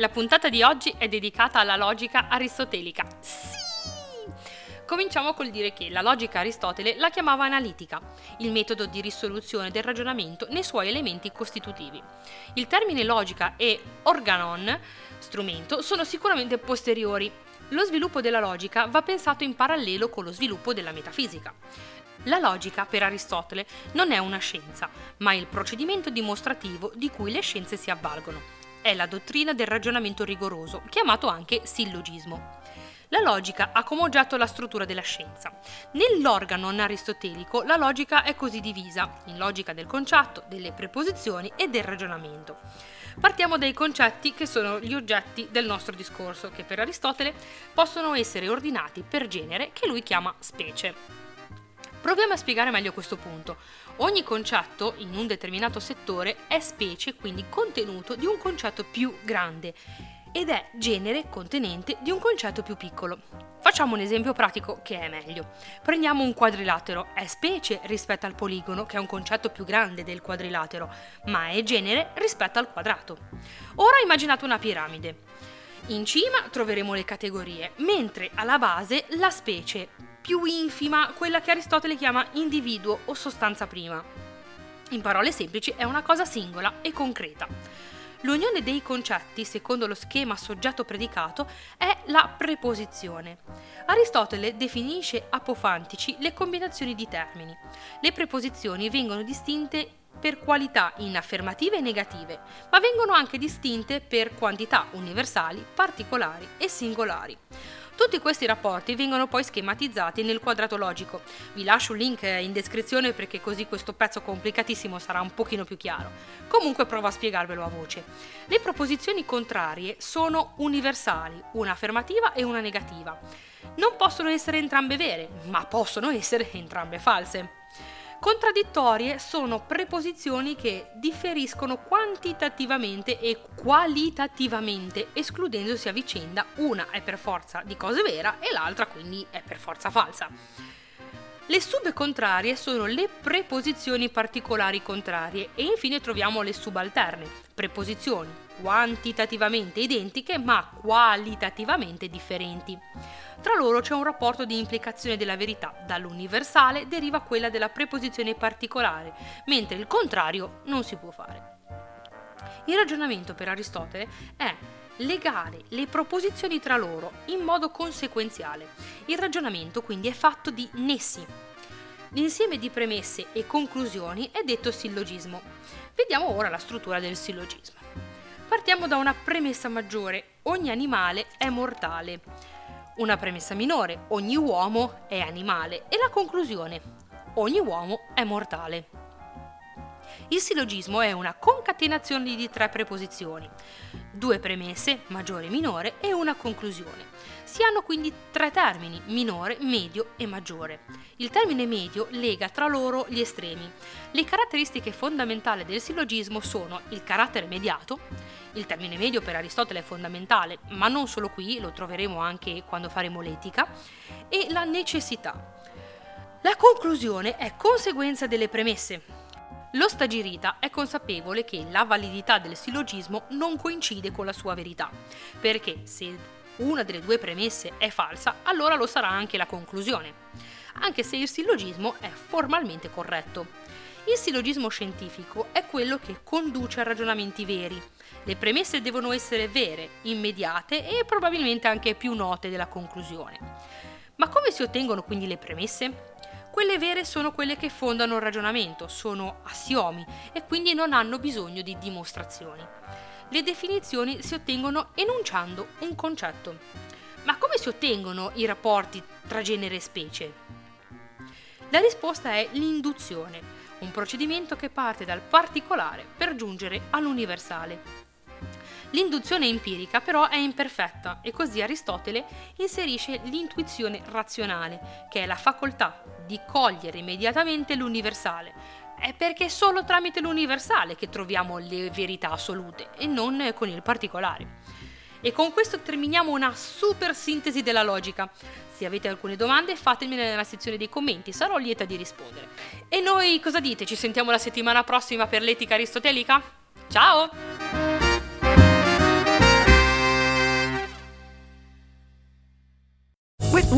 La puntata di oggi è dedicata alla logica aristotelica. Sì! Cominciamo col dire che la logica Aristotele la chiamava analitica, il metodo di risoluzione del ragionamento nei suoi elementi costitutivi. Il termine logica e organon, strumento, sono sicuramente posteriori. Lo sviluppo della logica va pensato in parallelo con lo sviluppo della metafisica. La logica, per Aristotele, non è una scienza, ma il procedimento dimostrativo di cui le scienze si avvalgono è la dottrina del ragionamento rigoroso, chiamato anche sillogismo. La logica ha come oggetto la struttura della scienza. Nell'organo aristotelico la logica è così divisa in logica del concetto, delle preposizioni e del ragionamento. Partiamo dai concetti che sono gli oggetti del nostro discorso, che per Aristotele possono essere ordinati per genere che lui chiama specie. Proviamo a spiegare meglio questo punto. Ogni concetto in un determinato settore è specie, quindi contenuto di un concetto più grande ed è genere contenente di un concetto più piccolo. Facciamo un esempio pratico che è meglio. Prendiamo un quadrilatero, è specie rispetto al poligono, che è un concetto più grande del quadrilatero, ma è genere rispetto al quadrato. Ora immaginate una piramide. In cima troveremo le categorie, mentre alla base la specie, più infima, quella che Aristotele chiama individuo o sostanza prima. In parole semplici è una cosa singola e concreta. L'unione dei concetti, secondo lo schema soggetto-predicato, è la preposizione. Aristotele definisce apofantici le combinazioni di termini. Le preposizioni vengono distinte per qualità in affermative e negative, ma vengono anche distinte per quantità universali, particolari e singolari. Tutti questi rapporti vengono poi schematizzati nel quadrato logico. Vi lascio un link in descrizione perché così questo pezzo complicatissimo sarà un pochino più chiaro. Comunque provo a spiegarvelo a voce. Le proposizioni contrarie sono universali, una affermativa e una negativa. Non possono essere entrambe vere, ma possono essere entrambe false. Contraddittorie sono preposizioni che differiscono quantitativamente e qualitativamente, escludendosi a vicenda. Una è per forza di cose vera e l'altra quindi è per forza falsa. Le subcontrarie sono le preposizioni particolari contrarie e infine troviamo le subalterne, preposizioni quantitativamente identiche ma qualitativamente differenti. Tra loro c'è un rapporto di implicazione della verità, dall'universale deriva quella della preposizione particolare, mentre il contrario non si può fare. Il ragionamento per Aristotele è legare le proposizioni tra loro in modo conseguenziale. Il ragionamento quindi è fatto di nessi. L'insieme di premesse e conclusioni è detto sillogismo. Vediamo ora la struttura del sillogismo. Partiamo da una premessa maggiore. Ogni animale è mortale. Una premessa minore. Ogni uomo è animale. E la conclusione. Ogni uomo è mortale. Il sillogismo è una concatenazione di tre preposizioni, due premesse, maggiore e minore, e una conclusione. Si hanno quindi tre termini, minore, medio e maggiore. Il termine medio lega tra loro gli estremi. Le caratteristiche fondamentali del sillogismo sono il carattere mediato, il termine medio per Aristotele è fondamentale, ma non solo qui, lo troveremo anche quando faremo l'etica, e la necessità. La conclusione è conseguenza delle premesse, lo stagirita è consapevole che la validità del sillogismo non coincide con la sua verità, perché se una delle due premesse è falsa, allora lo sarà anche la conclusione, anche se il sillogismo è formalmente corretto. Il sillogismo scientifico è quello che conduce a ragionamenti veri. Le premesse devono essere vere, immediate e probabilmente anche più note della conclusione. Ma come si ottengono quindi le premesse? Quelle vere sono quelle che fondano il ragionamento, sono assiomi e quindi non hanno bisogno di dimostrazioni. Le definizioni si ottengono enunciando un concetto. Ma come si ottengono i rapporti tra genere e specie? La risposta è l'induzione, un procedimento che parte dal particolare per giungere all'universale. L'induzione empirica però è imperfetta e così Aristotele inserisce l'intuizione razionale, che è la facoltà di cogliere immediatamente l'universale. È perché è solo tramite l'universale che troviamo le verità assolute e non con il particolare. E con questo terminiamo una super sintesi della logica. Se avete alcune domande fatemele nella sezione dei commenti, sarò lieta di rispondere. E noi cosa dite? Ci sentiamo la settimana prossima per l'etica aristotelica? Ciao!